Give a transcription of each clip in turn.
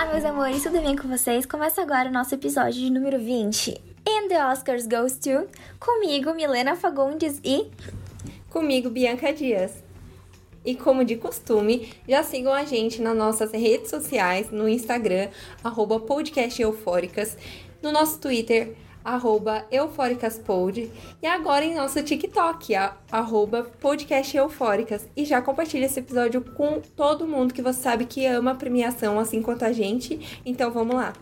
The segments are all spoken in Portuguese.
Olá, meus amores, tudo bem com vocês? Começa agora o nosso episódio de número 20. And the Oscars goes to comigo, Milena Fagundes e comigo, Bianca Dias. E como de costume, já sigam a gente nas nossas redes sociais, no Instagram, arroba no nosso Twitter, arroba eufóricaspod, e agora em nosso TikTok, arroba podcasteufóricas. E já compartilha esse episódio com todo mundo que você sabe que ama a premiação, assim quanto a gente. Então vamos lá!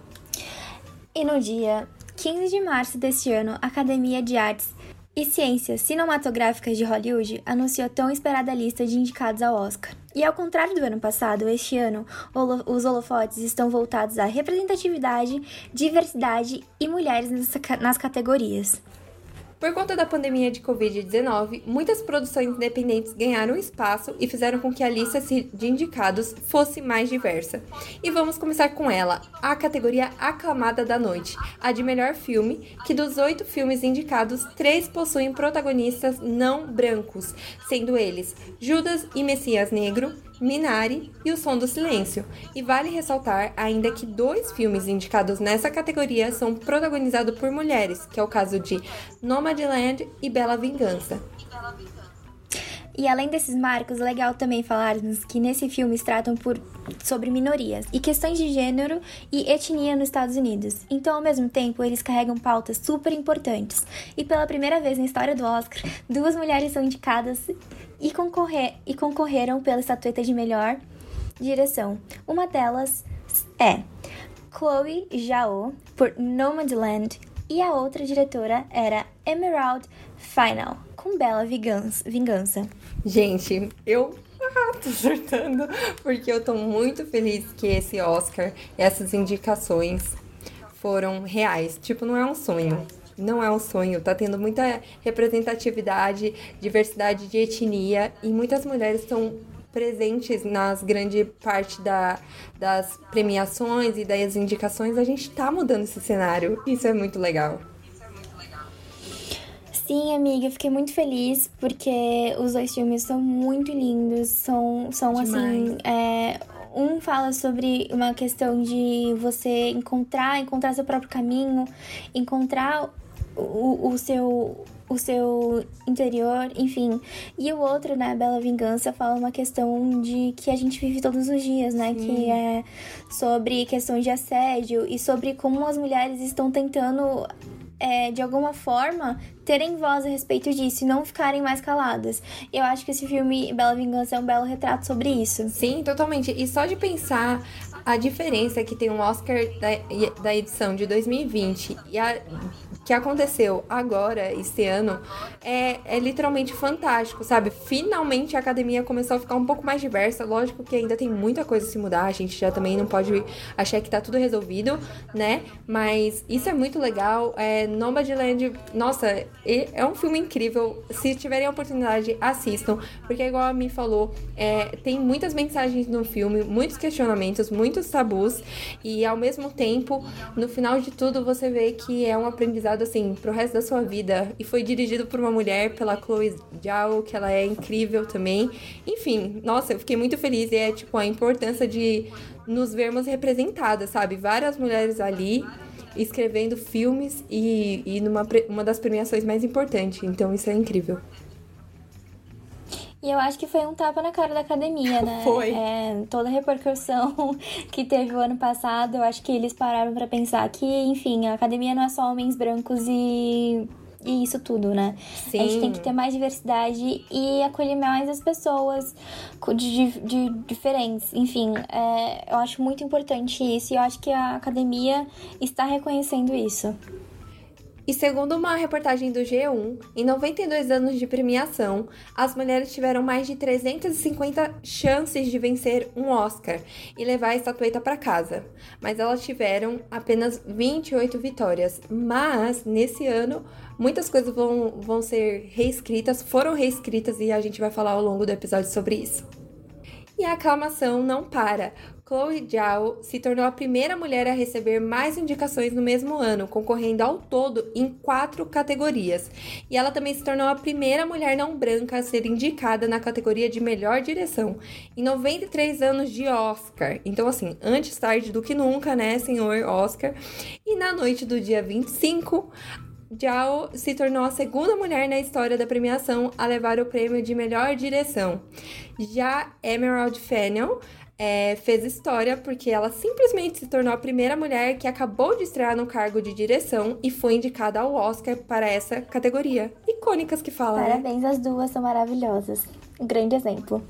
E no dia 15 de março deste ano, a Academia de Artes e Ciências Cinematográficas de Hollywood anunciou a tão esperada lista de indicados ao Oscar. E ao contrário do ano passado, este ano os holofotes estão voltados à representatividade, diversidade e mulheres nas categorias. Por conta da pandemia de Covid-19, muitas produções independentes ganharam espaço e fizeram com que a lista de indicados fosse mais diversa. E vamos começar com ela, a categoria aclamada da noite, a de melhor filme, que dos oito filmes indicados, três possuem protagonistas não brancos, sendo eles Judas e Messias Negro, Minari e O Som do Silêncio. E vale ressaltar ainda que dois filmes indicados nessa categoria são protagonizados por mulheres, que é o caso de Nomadland e Bela Vingança. E além desses marcos, é legal também falarmos que nesse filme tratam por, sobre minorias e questões de gênero e etnia nos Estados Unidos. Então, ao mesmo tempo, eles carregam pautas super importantes. E pela primeira vez na história do Oscar, duas mulheres são indicadas e, concorrer, e concorreram pela estatueta de melhor direção. Uma delas é Chloe Zhao, por Nomadland, e a outra diretora era Emerald Final, com Bela Vingança. Gente, eu tô surtando, porque eu tô muito feliz que esse Oscar, essas indicações foram reais. Tipo, não é um sonho não é um sonho. Tá tendo muita representatividade, diversidade de etnia e muitas mulheres estão presentes nas grande parte da, das premiações e das indicações. A gente tá mudando esse cenário. Isso é muito legal. Sim, amiga, fiquei muito feliz porque os dois filmes são muito lindos, são, são assim. É, um fala sobre uma questão de você encontrar, encontrar seu próprio caminho, encontrar o, o seu o seu interior, enfim. E o outro, né, Bela Vingança, fala uma questão de que a gente vive todos os dias, né, Sim. que é sobre questões de assédio e sobre como as mulheres estão tentando é, de alguma forma, terem voz a respeito disso e não ficarem mais caladas. Eu acho que esse filme, Bela Vingança, é um belo retrato sobre isso. Sim, totalmente. E só de pensar a diferença que tem um Oscar da, da edição de 2020 e a que aconteceu agora, este ano, é, é literalmente fantástico, sabe? Finalmente a academia começou a ficar um pouco mais diversa. Lógico que ainda tem muita coisa a se mudar, a gente já também não pode achar que tá tudo resolvido, né? Mas isso é muito legal. É, Nomadland, nossa, é um filme incrível. Se tiverem a oportunidade, assistam, porque igual a Mi falou, é, tem muitas mensagens no filme, muitos questionamentos, muitos tabus, e ao mesmo tempo, no final de tudo, você vê que é um aprendizado assim pro resto da sua vida. E foi dirigido por uma mulher, pela Chloe Zhao, que ela é incrível também. Enfim, nossa, eu fiquei muito feliz. E é tipo a importância de nos vermos representadas, sabe? Várias mulheres ali escrevendo filmes e, e numa uma das premiações mais importantes. Então isso é incrível. E eu acho que foi um tapa na cara da academia, né? Foi. É, toda a repercussão que teve o ano passado, eu acho que eles pararam para pensar que, enfim, a academia não é só homens brancos e e isso tudo, né? Sim. A gente tem que ter mais diversidade e acolher mais as pessoas de, de, de diferentes. Enfim, é, eu acho muito importante isso e eu acho que a academia está reconhecendo isso. E segundo uma reportagem do G1, em 92 anos de premiação, as mulheres tiveram mais de 350 chances de vencer um Oscar e levar a estatueta para casa, mas elas tiveram apenas 28 vitórias. Mas nesse ano, muitas coisas vão, vão ser reescritas, foram reescritas e a gente vai falar ao longo do episódio sobre isso. E a aclamação não para. Chloe Zhao se tornou a primeira mulher a receber mais indicações no mesmo ano, concorrendo ao todo em quatro categorias. E ela também se tornou a primeira mulher não branca a ser indicada na categoria de melhor direção, em 93 anos de Oscar. Então, assim, antes tarde do que nunca, né, senhor Oscar? E na noite do dia 25, Zhao se tornou a segunda mulher na história da premiação a levar o prêmio de melhor direção. Já Emerald Fennell é, fez história porque ela simplesmente se tornou a primeira mulher que acabou de estrear no cargo de direção e foi indicada ao Oscar para essa categoria. Icônicas que falam. Né? Parabéns, né? as duas são maravilhosas. Um grande exemplo.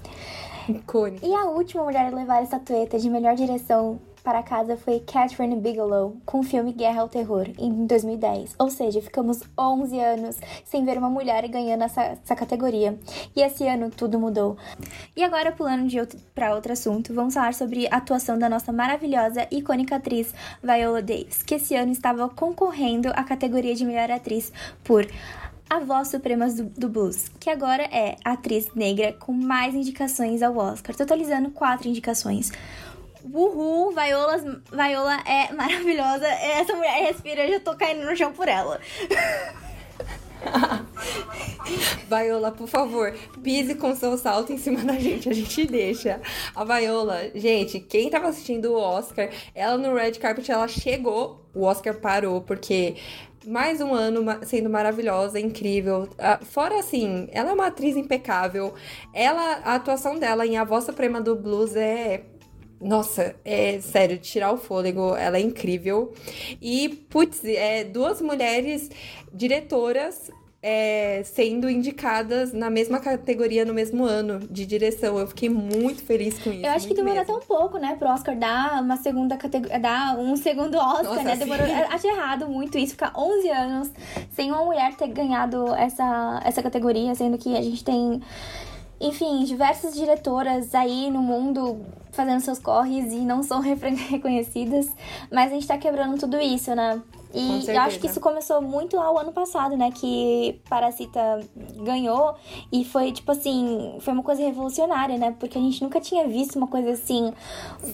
Icônica. E a última mulher a levar a estatueta de melhor direção para casa foi Catherine Bigelow com o filme Guerra ao Terror, em 2010. Ou seja, ficamos 11 anos sem ver uma mulher ganhando essa, essa categoria. E esse ano tudo mudou. E agora, pulando de outro, para outro assunto, vamos falar sobre a atuação da nossa maravilhosa e icônica atriz Viola Davis, que esse ano estava concorrendo à categoria de melhor atriz por a Voz Suprema do, do, Blues, que agora é a atriz negra com mais indicações ao Oscar, totalizando quatro indicações. Uhul, Viola, Viola é maravilhosa. Essa mulher respira, eu já tô caindo no chão por ela. Viola, por favor, pise com seu salto em cima da gente, a gente deixa. A Viola, gente, quem tava assistindo o Oscar, ela no red carpet, ela chegou, o Oscar parou, porque mais um ano sendo maravilhosa, incrível. Ah, fora assim, ela é uma atriz impecável. Ela, a atuação dela em A Voz Suprema do Blues é nossa, é sério, tirar o fôlego, ela é incrível. E, putz, é, duas mulheres diretoras é, sendo indicadas na mesma categoria no mesmo ano de direção. Eu fiquei muito feliz com isso. Eu acho que demorou mesmo. tão pouco, né, pro Oscar dar uma segunda categoria, dar um segundo Oscar, Nossa, né? Demorou, acho errado muito isso, ficar 11 anos sem uma mulher ter ganhado essa, essa categoria, sendo que a gente tem enfim, diversas diretoras aí no mundo fazendo seus corres e não são reconhecidas, mas a gente tá quebrando tudo isso, né? E eu acho que isso começou muito lá o ano passado, né? Que Parasita ganhou e foi, tipo assim, foi uma coisa revolucionária, né? Porque a gente nunca tinha visto uma coisa assim.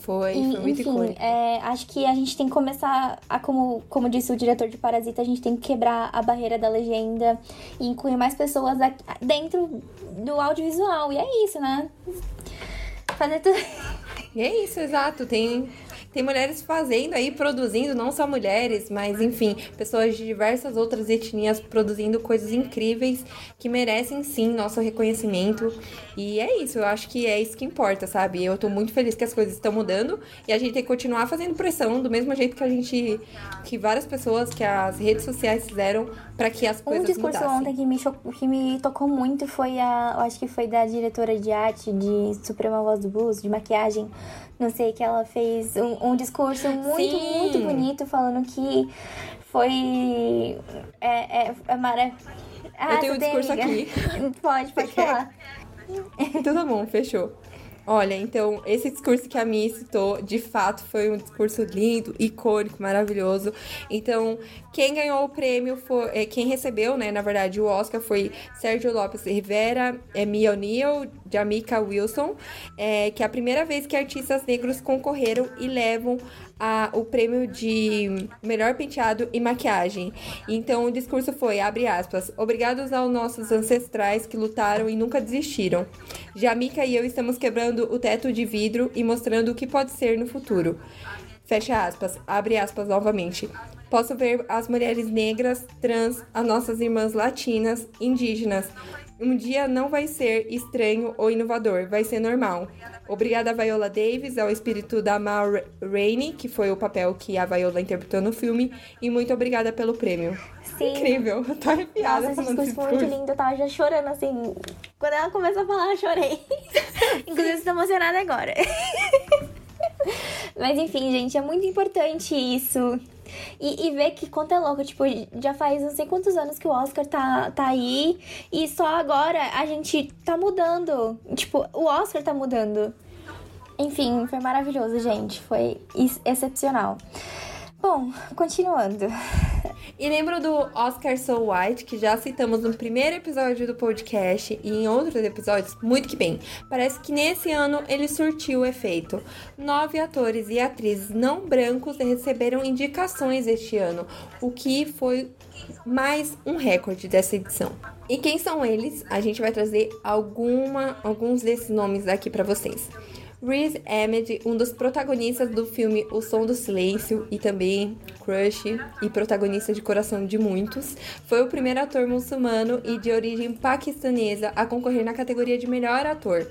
Foi, e, foi muito Enfim, é, acho que a gente tem que começar a, como, como disse o diretor de Parasita, a gente tem que quebrar a barreira da legenda e incluir mais pessoas dentro do audiovisual. E é isso, né? Fazer tudo. E é isso, exato. Tem tem mulheres fazendo aí, produzindo, não só mulheres, mas enfim, pessoas de diversas outras etnias produzindo coisas incríveis que merecem sim nosso reconhecimento. E é isso, eu acho que é isso que importa, sabe? Eu tô muito feliz que as coisas estão mudando e a gente tem que continuar fazendo pressão do mesmo jeito que a gente. que várias pessoas, que as redes sociais fizeram para que as coisas. Um discurso mudassem. ontem que me, que me tocou muito foi a. Eu acho que foi da diretora de arte de Suprema Voz do Blues, de maquiagem não sei, que ela fez um, um discurso muito, Sim. muito bonito falando que foi. É, é, é maravilhoso. Ah, Eu tenho um discurso aqui. Pode, pode falar. Então tá bom, fechou. Olha, então, esse discurso que a Mi citou, de fato, foi um discurso lindo, icônico, maravilhoso. Então, quem ganhou o prêmio foi. É, quem recebeu, né, na verdade, o Oscar foi Sérgio Lopes Rivera, é, Mia O'Neill, Jamaica Wilson, é, que é a primeira vez que artistas negros concorreram e levam a, o prêmio de melhor penteado e maquiagem. Então o discurso foi, abre aspas, obrigados aos nossos ancestrais que lutaram e nunca desistiram. Jamaica e eu estamos quebrando o teto de vidro e mostrando o que pode ser no futuro. Fecha aspas, abre aspas novamente. Posso ver as mulheres negras, trans, as nossas irmãs latinas, indígenas, um dia não vai ser estranho ou inovador, vai ser normal. Obrigada a Viola Davis, ao espírito da Mal Rainey, que foi o papel que a Viola interpretou no filme, e muito obrigada pelo prêmio. Sim. Incrível, eu tô arrepiada Nossa, esse discurso foi muito lindo, eu tava já chorando, assim. Quando ela começou a falar, eu chorei. Inclusive, estou emocionada agora. Mas enfim, gente, é muito importante isso. E, e ver que quanto é louco, tipo, já faz não sei quantos anos que o Oscar tá, tá aí e só agora a gente tá mudando. Tipo, o Oscar tá mudando. Enfim, foi maravilhoso, gente. Foi excepcional. Bom, continuando. E lembro do Oscar So White, que já citamos no primeiro episódio do podcast e em outros episódios, muito que bem. Parece que nesse ano ele surtiu o efeito. Nove atores e atrizes não brancos receberam indicações este ano, o que foi mais um recorde dessa edição. E quem são eles? A gente vai trazer alguma, alguns desses nomes aqui para vocês. Riz Ahmed, um dos protagonistas do filme O Som do Silêncio e também Crush e protagonista de coração de muitos, foi o primeiro ator muçulmano e de origem paquistanesa a concorrer na categoria de melhor ator.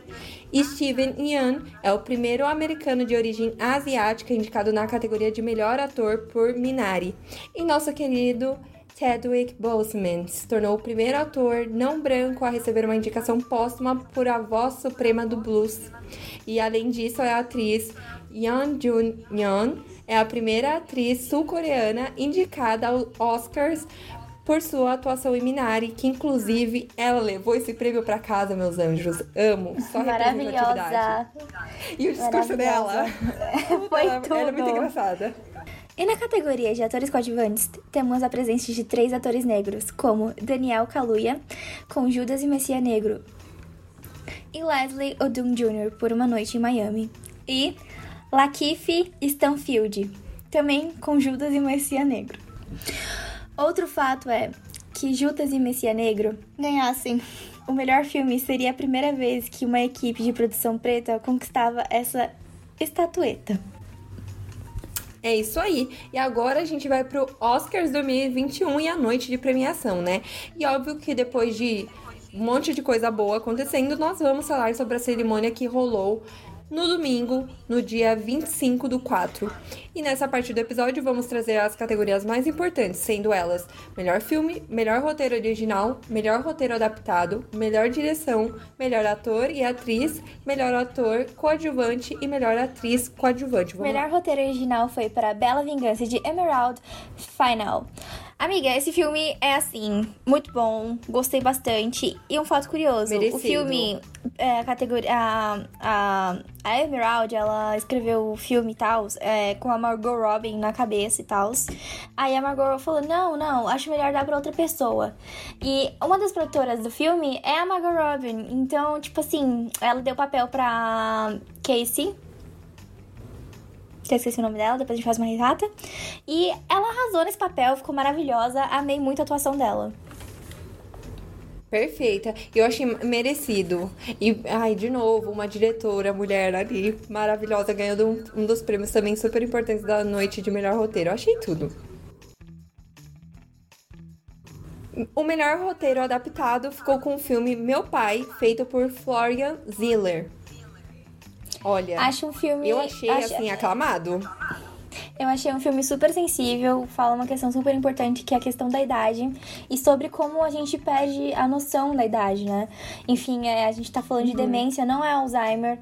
Steven Yeun é o primeiro americano de origem asiática indicado na categoria de melhor ator por Minari. E nosso querido Chadwick Boseman se tornou o primeiro ator não branco a receber uma indicação póstuma por A Voz Suprema do Blues. E além disso, é a atriz Yeon Jun Yeon, é a primeira atriz sul-coreana indicada aos Oscars por sua atuação em Minari, que inclusive ela levou esse prêmio para casa, meus anjos. Amo, só Maravilhosa. E o discurso dela foi ela, tudo. Era muito engraçada. E na categoria de atores coadjuvantes, temos a presença de três atores negros, como Daniel Kaluuya, com Judas e Messias Negro, e Leslie Odom Jr., por Uma Noite em Miami, e Lakeith Stanfield, também com Judas e Messias Negro. Outro fato é que Judas e Messias Negro ganhassem o melhor filme seria a primeira vez que uma equipe de produção preta conquistava essa estatueta. É isso aí. E agora a gente vai pro Oscars 2021 e a noite de premiação, né? E óbvio que depois de um monte de coisa boa acontecendo, nós vamos falar sobre a cerimônia que rolou no domingo, no dia 25 do 4. E nessa parte do episódio vamos trazer as categorias mais importantes, sendo elas melhor filme, melhor roteiro original, melhor roteiro adaptado, melhor direção, melhor ator e atriz, melhor ator coadjuvante e melhor atriz coadjuvante. Vamos melhor lá. roteiro original foi para Bela Vingança de Emerald Final. Amiga, esse filme é assim, muito bom, gostei bastante. E um fato curioso: Merecido. o filme, é, a categoria. A, a, a Emerald, ela escreveu o filme e tal, é, com a Margot Robin na cabeça e tal. Aí a Margot falou: não, não, acho melhor dar pra outra pessoa. E uma das produtoras do filme é a Margot Robin. Então, tipo assim, ela deu papel pra Casey eu esqueci o nome dela, depois a gente faz uma risata. E ela arrasou nesse papel, ficou maravilhosa, amei muito a atuação dela. Perfeita. Eu achei merecido. E, ai, de novo, uma diretora, mulher ali, maravilhosa, ganhando um, um dos prêmios também super importantes da noite de melhor roteiro. Eu achei tudo. O melhor roteiro adaptado ficou com o filme Meu Pai, feito por Florian Ziller. Olha, acho um filme. Eu achei acho... assim aclamado. Eu achei um filme super sensível, fala uma questão super importante que é a questão da idade e sobre como a gente perde a noção da idade, né? Enfim, é, a gente tá falando uhum. de demência, não é Alzheimer,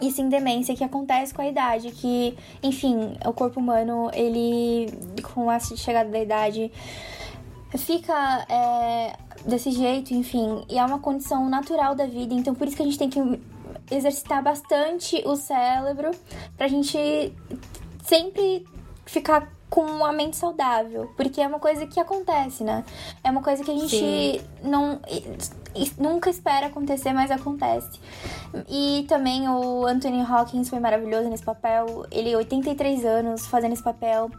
e sim demência que acontece com a idade, que, enfim, o corpo humano, ele, com a chegada da idade, fica é, desse jeito, enfim, e é uma condição natural da vida, então por isso que a gente tem que exercitar bastante o cérebro pra gente sempre ficar com a mente saudável, porque é uma coisa que acontece, né? É uma coisa que a gente Sim. não nunca espera acontecer, mas acontece. E também o Anthony Hawkins foi maravilhoso nesse papel. Ele 83 anos fazendo esse papel.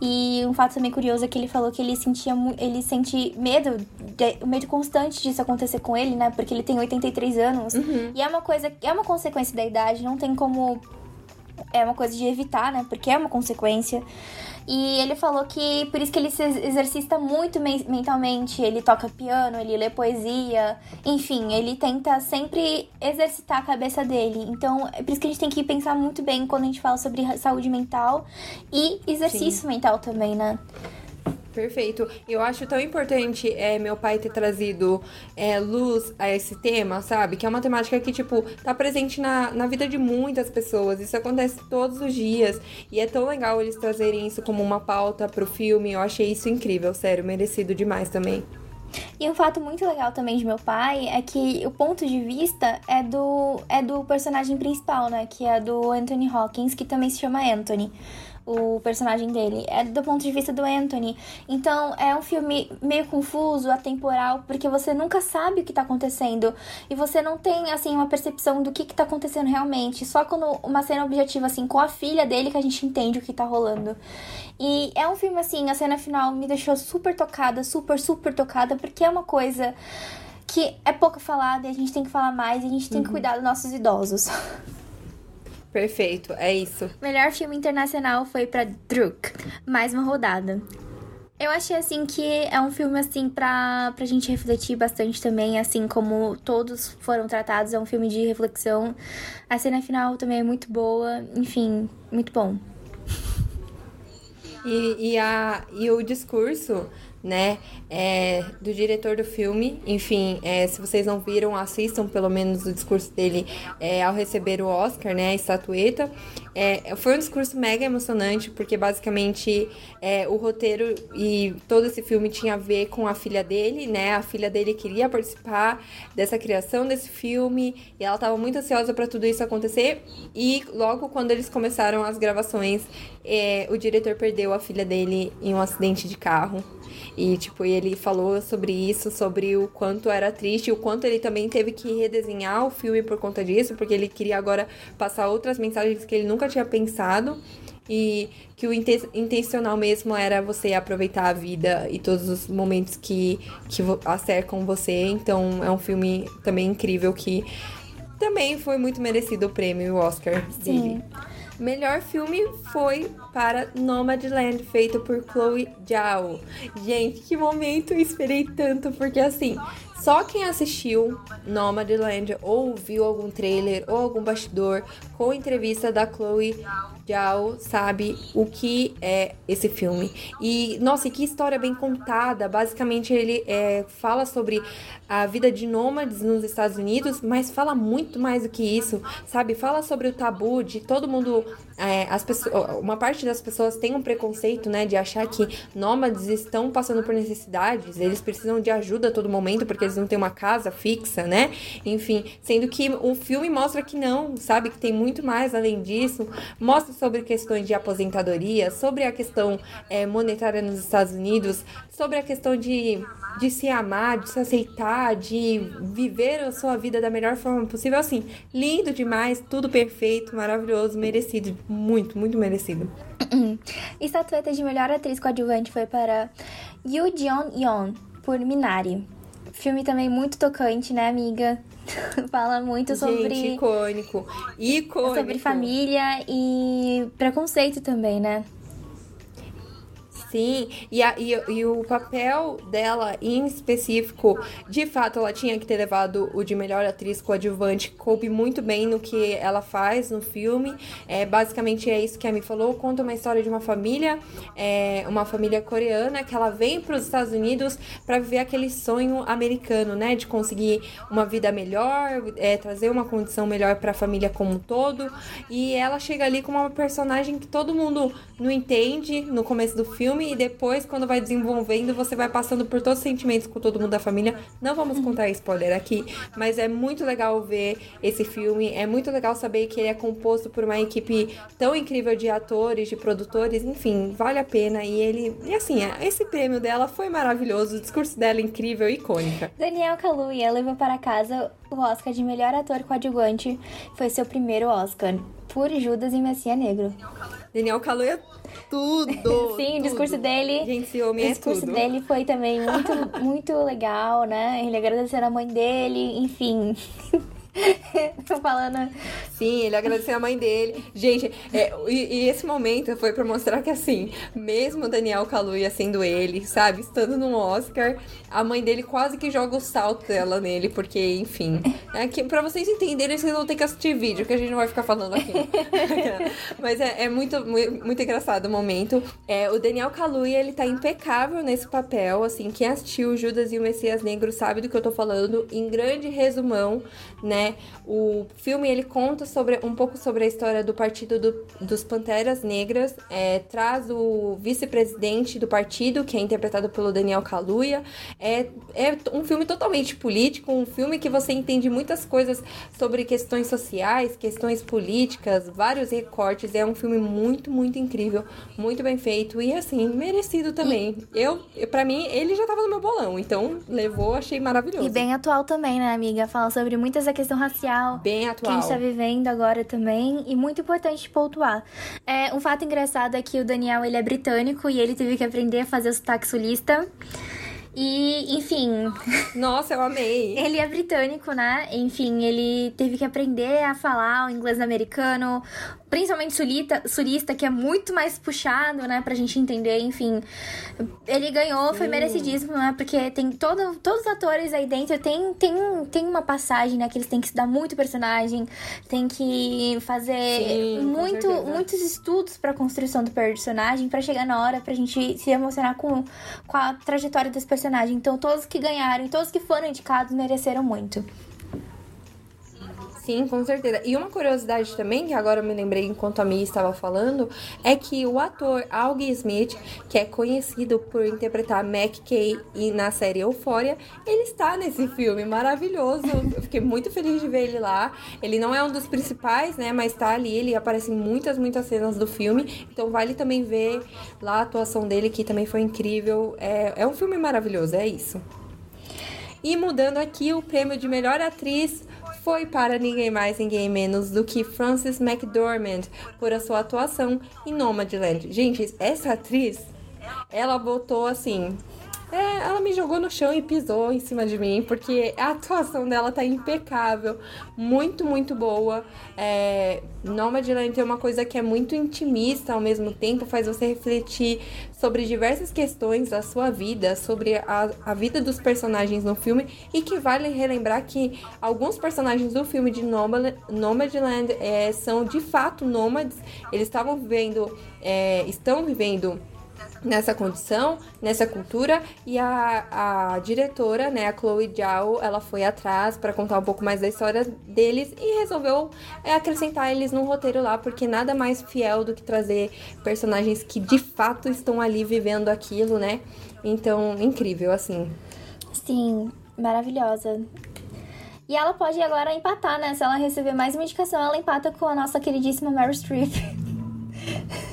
E um fato também curioso é que ele falou que ele sentia ele sente medo, de, medo constante disso acontecer com ele, né? Porque ele tem 83 anos. Uhum. E é uma coisa, é uma consequência da idade, não tem como é uma coisa de evitar, né? Porque é uma consequência. E ele falou que por isso que ele se exercita muito mentalmente. Ele toca piano, ele lê poesia, enfim, ele tenta sempre exercitar a cabeça dele. Então, é por isso que a gente tem que pensar muito bem quando a gente fala sobre saúde mental e exercício Sim. mental também, né? Perfeito. Eu acho tão importante é, meu pai ter trazido é, luz a esse tema, sabe? Que é uma temática que, tipo, tá presente na, na vida de muitas pessoas. Isso acontece todos os dias. E é tão legal eles trazerem isso como uma pauta pro filme. Eu achei isso incrível, sério, merecido demais também. E um fato muito legal também de meu pai é que o ponto de vista é do, é do personagem principal, né? Que é do Anthony Hawkins, que também se chama Anthony. O personagem dele. É do ponto de vista do Anthony. Então é um filme meio confuso, atemporal, porque você nunca sabe o que tá acontecendo. E você não tem, assim, uma percepção do que, que tá acontecendo realmente. Só quando uma cena objetiva, assim, com a filha dele que a gente entende o que tá rolando. E é um filme, assim, a cena final me deixou super tocada, super, super tocada, porque é uma coisa que é pouco falada e a gente tem que falar mais e a gente tem que uhum. cuidar dos nossos idosos. Perfeito, é isso. Melhor filme internacional foi para Druk, mais uma rodada. Eu achei, assim, que é um filme, assim, pra, pra gente refletir bastante também, assim como todos foram tratados. É um filme de reflexão. A cena final também é muito boa. Enfim, muito bom. E, e, a, e o discurso né, é, do diretor do filme. Enfim, é, se vocês não viram, assistam pelo menos o discurso dele é, ao receber o Oscar, né, a estatueta. É, foi um discurso mega emocionante, porque basicamente é, o roteiro e todo esse filme tinha a ver com a filha dele, né? A filha dele queria participar dessa criação desse filme e ela estava muito ansiosa para tudo isso acontecer. E logo quando eles começaram as gravações, é, o diretor perdeu a filha dele em um acidente de carro. E, tipo, ele falou sobre isso, sobre o quanto era triste, o quanto ele também teve que redesenhar o filme por conta disso, porque ele queria agora passar outras mensagens que ele nunca tinha pensado. E que o intencional mesmo era você aproveitar a vida e todos os momentos que, que acercam você. Então, é um filme também incrível que também foi muito merecido o prêmio Oscar Sim. dele. Melhor filme foi para Nomadland, feito por Chloe Zhao. Gente, que momento eu esperei tanto, porque assim, só quem assistiu Nomadland ou viu algum trailer ou algum bastidor com entrevista da Chloe Zhao sabe o que é esse filme. E, nossa, que história bem contada. Basicamente, ele é, fala sobre a vida de nômades nos Estados Unidos, mas fala muito mais do que isso, sabe? Fala sobre o tabu de todo mundo. É, as pessoas, uma parte das pessoas tem um preconceito, né, de achar que nômades estão passando por necessidades, eles precisam de ajuda a todo momento porque eles não têm uma casa fixa, né? Enfim, sendo que o filme mostra que não, sabe? Que tem muito mais além disso. Mostra sobre questões de aposentadoria, sobre a questão é, monetária nos Estados Unidos, sobre a questão de, de se amar, de se aceitar, de viver a sua vida da melhor forma possível. Assim, lindo demais, tudo perfeito, maravilhoso, merecido, muito, muito merecido. Estatueta de melhor atriz coadjuvante foi para Yoo Jeon Yeon por Minari. Filme também muito tocante, né, amiga? Fala muito sobre. Gente, icônico. Icônico. Sobre família e preconceito também, né? Sim, e, a, e, e, o papel dela em específico, de fato, ela tinha que ter levado o de melhor atriz coadjuvante, coube muito bem no que ela faz no filme. É, basicamente é isso que a Mi falou: conta uma história de uma família, é, uma família coreana que ela vem para os Estados Unidos para viver aquele sonho americano, né? De conseguir uma vida melhor, é, trazer uma condição melhor para a família como um todo. E ela chega ali com uma personagem que todo mundo não entende no começo do filme filme e depois, quando vai desenvolvendo, você vai passando por todos os sentimentos com todo mundo da família. Não vamos contar spoiler aqui, mas é muito legal ver esse filme. É muito legal saber que ele é composto por uma equipe tão incrível de atores, de produtores, enfim, vale a pena. E ele. E assim, esse prêmio dela foi maravilhoso, o discurso dela é incrível icônica. Daniel Kaluuya levou para casa o Oscar de melhor ator coadjuvante. Foi seu primeiro Oscar por Judas e Messias Negro. Daniel Kaluuya tudo. Sim, tudo. o discurso dele. Gente, esse homem o discurso é tudo. dele foi também muito, muito legal, né? Ele agradecendo a mãe dele, enfim. Tô falando. Sim, ele agradeceu a mãe dele. Gente, é, e, e, esse momento foi pra mostrar que, assim, mesmo Daniel Kaluuya sendo ele, sabe, estando no Oscar, a mãe dele quase que joga o salto dela nele, porque, enfim. É que, pra vocês entenderem, vocês vão ter que assistir vídeo, que a gente não vai ficar falando aqui. Mas é, é, muito, muito engraçado o momento. É, o Daniel Kaluuya, ele tá impecável nesse papel, assim, quem assistiu Judas e o Messias Negro sabe do que eu tô falando. Em grande resumão, né? Né? O filme ele conta sobre um pouco sobre a história do partido do, dos Panteras Negras, é, traz o vice-presidente do partido, que é interpretado pelo Daniel Kaluuya. É, é um filme totalmente político, um filme que você entende muitas coisas sobre questões sociais, questões políticas, vários recortes. É um filme muito, muito incrível, muito bem feito e assim, merecido também. Eu, para mim, ele já tava no meu bolão, então levou, achei maravilhoso. E bem atual também, né, amiga? Fala sobre muitas a questão racial. Bem atual. Que a gente tá vivendo agora também. E muito importante pontuar. É, um fato engraçado é que o Daniel, ele é britânico e ele teve que aprender a fazer o sotaque sulista. E, enfim. Nossa, eu amei. ele é britânico, né? Enfim, ele teve que aprender a falar o inglês americano, principalmente sulita, sulista, que é muito mais puxado, né, pra gente entender, enfim. Ele ganhou, foi merecidíssimo, né? Porque tem todo, todos os atores aí dentro tem, tem, tem uma passagem, né? Que eles têm que estudar muito personagem, tem que fazer Sim, muito, muitos estudos pra construção do personagem, para chegar na hora pra gente se emocionar com, com a trajetória dos personagens. Então, todos que ganharam, todos que foram indicados mereceram muito. Sim, com certeza. E uma curiosidade também, que agora eu me lembrei enquanto a Mia estava falando, é que o ator Augie Smith, que é conhecido por interpretar Mac Kay na série Euphoria, ele está nesse filme maravilhoso. Eu fiquei muito feliz de ver ele lá. Ele não é um dos principais, né, mas está ali, ele aparece em muitas, muitas cenas do filme. Então vale também ver lá a atuação dele, que também foi incrível. É, é um filme maravilhoso, é isso. E mudando aqui, o prêmio de melhor atriz foi para ninguém mais, ninguém menos do que Frances McDormand por a sua atuação em Nomadland. Gente, essa atriz, ela botou assim, é, ela me jogou no chão e pisou em cima de mim, porque a atuação dela tá impecável, muito, muito boa. É, Nomadland é uma coisa que é muito intimista ao mesmo tempo, faz você refletir sobre diversas questões da sua vida, sobre a, a vida dos personagens no filme, e que vale relembrar que alguns personagens do filme de Nomadland é, são de fato nômades, eles estavam vivendo, é, estão vivendo nessa condição, nessa cultura, e a, a diretora, né, a Chloe Zhao, ela foi atrás para contar um pouco mais da história deles e resolveu é, acrescentar eles no roteiro lá, porque nada mais fiel do que trazer personagens que de fato estão ali vivendo aquilo, né? Então, incrível, assim. Sim, maravilhosa. E ela pode agora empatar, né? Se ela receber mais uma indicação, ela empata com a nossa queridíssima Meryl Streep.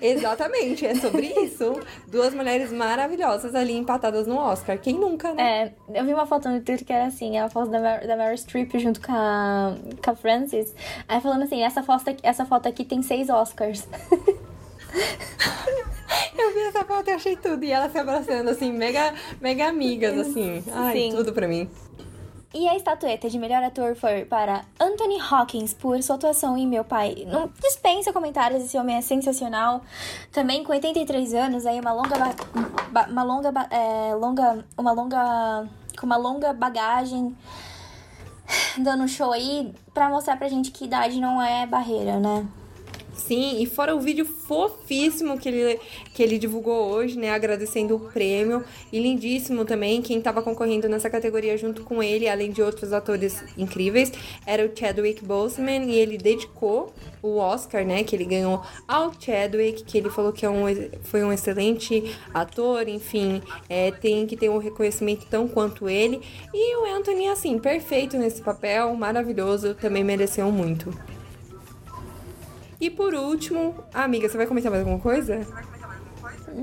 Exatamente, é sobre isso. Duas mulheres maravilhosas ali empatadas no Oscar. Quem nunca, né? É, eu vi uma foto no Twitter que era assim, a foto da, Mar da Meryl Streep junto com a, com a Frances. Aí falando assim, essa foto, essa foto aqui tem seis Oscars. Eu vi essa foto e achei tudo. E ela se abraçando, assim, mega, mega amigas, assim. Ai, Sim. tudo pra mim. E a estatueta de melhor ator foi para Anthony Hawkins por sua atuação em Meu Pai. Não dispensa comentários, esse homem é sensacional. Também com 83 anos, aí uma longa uma longa é, longa uma longa com uma longa bagagem dando show aí para mostrar pra gente que idade não é barreira, né? Sim, e fora o vídeo fofíssimo que ele, que ele divulgou hoje, né? Agradecendo o prêmio. E lindíssimo também. Quem estava concorrendo nessa categoria junto com ele, além de outros atores incríveis, era o Chadwick Boseman. E ele dedicou o Oscar, né? Que ele ganhou ao Chadwick, que ele falou que é um, foi um excelente ator, enfim, é, tem que ter um reconhecimento tão quanto ele. E o Anthony, assim, perfeito nesse papel, maravilhoso, também mereceu muito. E por último, amiga, você vai comentar mais alguma coisa?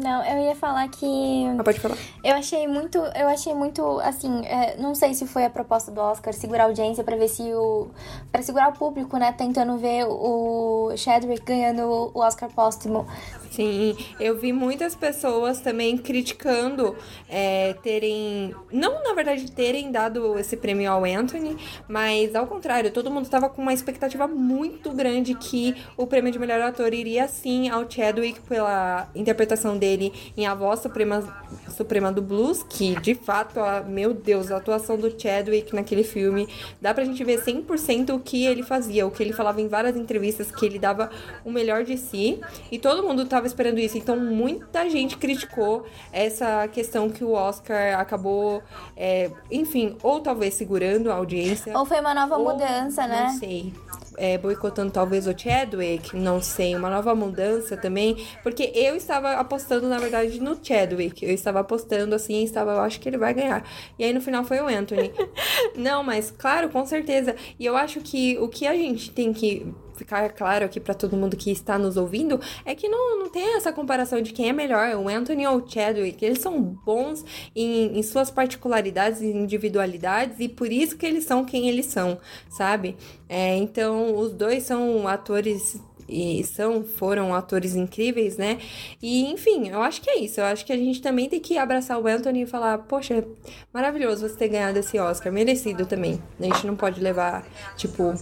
Não, eu ia falar que. Ah, pode falar. Eu achei muito. Eu achei muito, assim, é, não sei se foi a proposta do Oscar segurar a audiência para ver se o. para segurar o público, né? Tentando ver o Chadwick ganhando o Oscar póstumo. Sim, eu vi muitas pessoas também criticando é, terem. Não, na verdade, terem dado esse prêmio ao Anthony, mas ao contrário, todo mundo estava com uma expectativa muito grande que o prêmio de melhor ator iria sim ao Chadwick pela interpretação atuação dele em A Voz Suprema, Suprema do Blues, que de fato, a, meu Deus, a atuação do Chadwick naquele filme, dá pra gente ver 100% o que ele fazia, o que ele falava em várias entrevistas, que ele dava o melhor de si, e todo mundo tava esperando isso, então muita gente criticou essa questão que o Oscar acabou, é, enfim, ou talvez segurando a audiência. Ou foi uma nova ou, mudança, né? Não sei é, boicotando talvez o Chadwick, não sei, uma nova mudança também, porque eu estava apostando, na verdade, no Chadwick. Eu estava apostando assim, estava, eu acho que ele vai ganhar. E aí no final foi o Anthony. não, mas claro, com certeza. E eu acho que o que a gente tem que ficar claro aqui para todo mundo que está nos ouvindo é que não, não tem essa comparação de quem é melhor, o Anthony ou o Chadwick. Eles são bons em, em suas particularidades e individualidades e por isso que eles são quem eles são, sabe? É, então, os dois são atores e são, foram atores incríveis, né? E enfim, eu acho que é isso. Eu acho que a gente também tem que abraçar o Anthony e falar, poxa, maravilhoso você ter ganhado esse Oscar, merecido também. A gente não pode levar, tipo,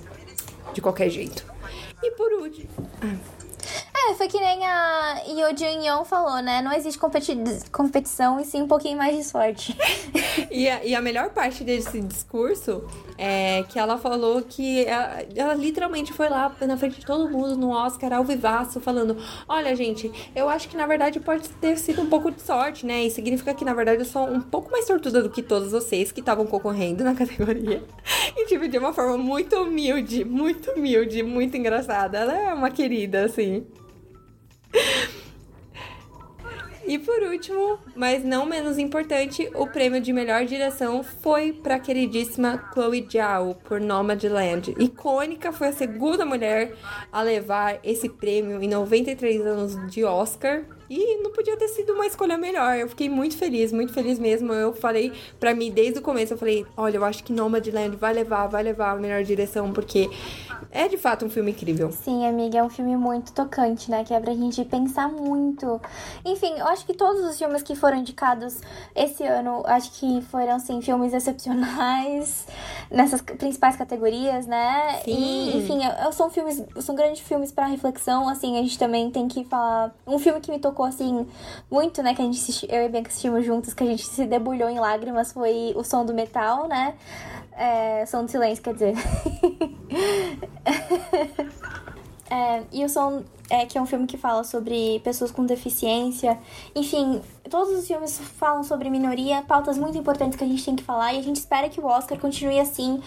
de qualquer jeito. E por último. Ah. É, foi que nem a Yo Jun Young falou, né? Não existe competi competição e sim um pouquinho mais de sorte. e, a, e a melhor parte desse discurso é que ela falou que ela, ela, literalmente foi lá na frente de todo mundo no Oscar ao vivaço falando: Olha, gente, eu acho que na verdade pode ter sido um pouco de sorte, né? E significa que na verdade eu sou um pouco mais sortuda do que todos vocês que estavam concorrendo na categoria. E tipo, de uma forma muito humilde, muito humilde, muito engraçada. Ela é uma querida, assim. E por último, mas não menos importante, o prêmio de melhor direção foi para a queridíssima Chloe Zhao por Nomadland. Icônica, foi a segunda mulher a levar esse prêmio em 93 anos de Oscar. E não podia ter sido uma escolha melhor. Eu fiquei muito feliz, muito feliz mesmo. Eu falei para mim desde o começo, eu falei, olha, eu acho que Nomadland vai levar, vai levar a melhor direção, porque é de fato um filme incrível. Sim, amiga, é um filme muito tocante, né? Que é pra gente pensar muito. Enfim, eu acho que todos os filmes que foram indicados esse ano, acho que foram, assim, filmes excepcionais nessas principais categorias, né? Sim. E, enfim, são filmes, são grandes filmes para reflexão, assim, a gente também tem que falar. Um filme que me tocou, assim, muito, né? Que a gente assistiu, eu e a Bianca assistimos juntos, que a gente se debulhou em lágrimas, foi O Som do Metal, né? É, som do Silêncio, quer dizer. é, e o Som, é, que é um filme que fala sobre pessoas com deficiência. Enfim, todos os filmes falam sobre minoria, pautas muito importantes que a gente tem que falar. E a gente espera que o Oscar continue assim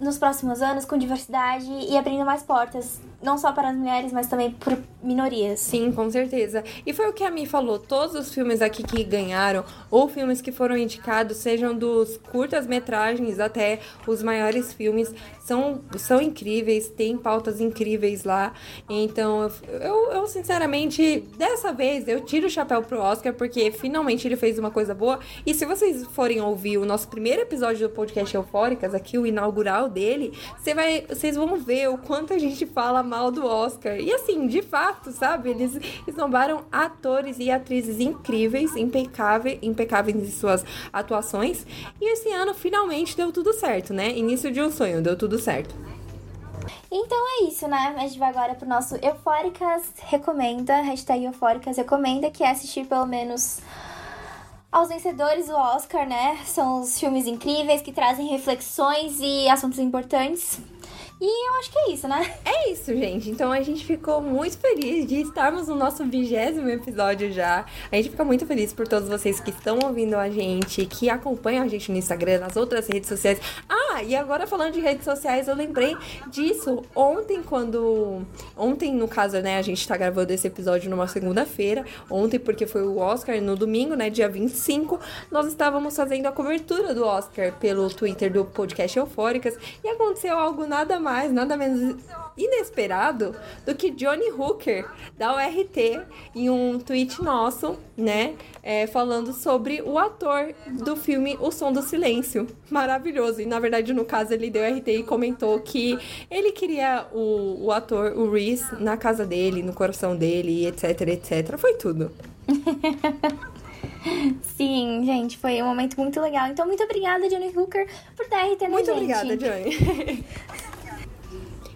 nos próximos anos com diversidade e abrindo mais portas não só para as mulheres, mas também por minorias. Sim, com certeza. E foi o que a Mi falou: todos os filmes aqui que ganharam, ou filmes que foram indicados, sejam dos curtas-metragens até os maiores filmes, são, são incríveis, tem pautas incríveis lá. Então, eu, eu sinceramente, dessa vez, eu tiro o chapéu pro Oscar, porque finalmente ele fez uma coisa boa. E se vocês forem ouvir o nosso primeiro episódio do podcast Eufóricas, aqui o inaugural dele, você vai, vocês vão ver o quanto a gente fala mal do Oscar. E assim, de fato, sabe? Eles esnobaram atores e atrizes incríveis, impecáveis, impecáveis em suas atuações. E esse ano finalmente deu tudo certo, né? Início de um sonho, deu tudo certo. Então é isso, né? A gente vai agora pro nosso Eufóricas Recomenda, hashtag Eufóricas Recomenda, que é assistir pelo menos aos vencedores do Oscar, né? São os filmes incríveis que trazem reflexões e assuntos importantes. E eu acho que é isso, né? É isso, gente. Então a gente ficou muito feliz de estarmos no nosso vigésimo episódio já. A gente fica muito feliz por todos vocês que estão ouvindo a gente, que acompanham a gente no Instagram, nas outras redes sociais. Ah, e agora falando de redes sociais, eu lembrei disso ontem, quando. Ontem, no caso, né, a gente tá gravando esse episódio numa segunda-feira. Ontem, porque foi o Oscar, no domingo, né, dia 25, nós estávamos fazendo a cobertura do Oscar pelo Twitter do podcast Eufóricas e aconteceu algo nada mais mais, nada menos inesperado do que Johnny Hooker da URT em um tweet nosso, né? É, falando sobre o ator do filme O Som do Silêncio. Maravilhoso. E na verdade, no caso, ele deu RT e comentou que ele queria o, o ator, o Reese, na casa dele, no coração dele, etc, etc. Foi tudo. Sim, gente, foi um momento muito legal. Então, muito obrigada, Johnny Hooker, por dar RT na muito gente. Muito obrigada, Johnny.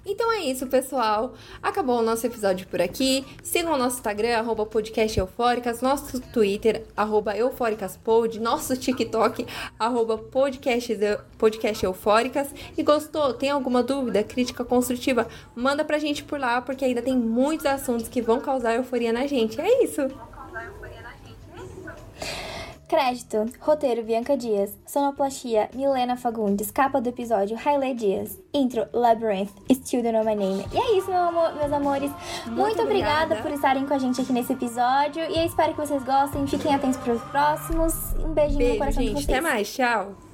Então é isso, pessoal. Acabou o nosso episódio por aqui. Sigam o nosso Instagram, arroba podcast eufóricas, nosso Twitter, arroba eufóricaspod, nosso TikTok, arroba podcast, podcast eufóricas. E gostou? Tem alguma dúvida, crítica construtiva? Manda pra gente por lá, porque ainda tem muitos assuntos que vão causar euforia na gente. É isso! Crédito: Roteiro Bianca Dias. Sonoplastia: Milena Fagundes. Capa do episódio: Hailey Dias. Intro: Labyrinth. Still don't know my name. E é isso, meu amor, meus amores. Muito, Muito obrigada. obrigada por estarem com a gente aqui nesse episódio. E eu espero que vocês gostem. Fiquem atentos para os próximos. Um beijinho Beijo, no coração gente. de vocês. Até mais. Tchau.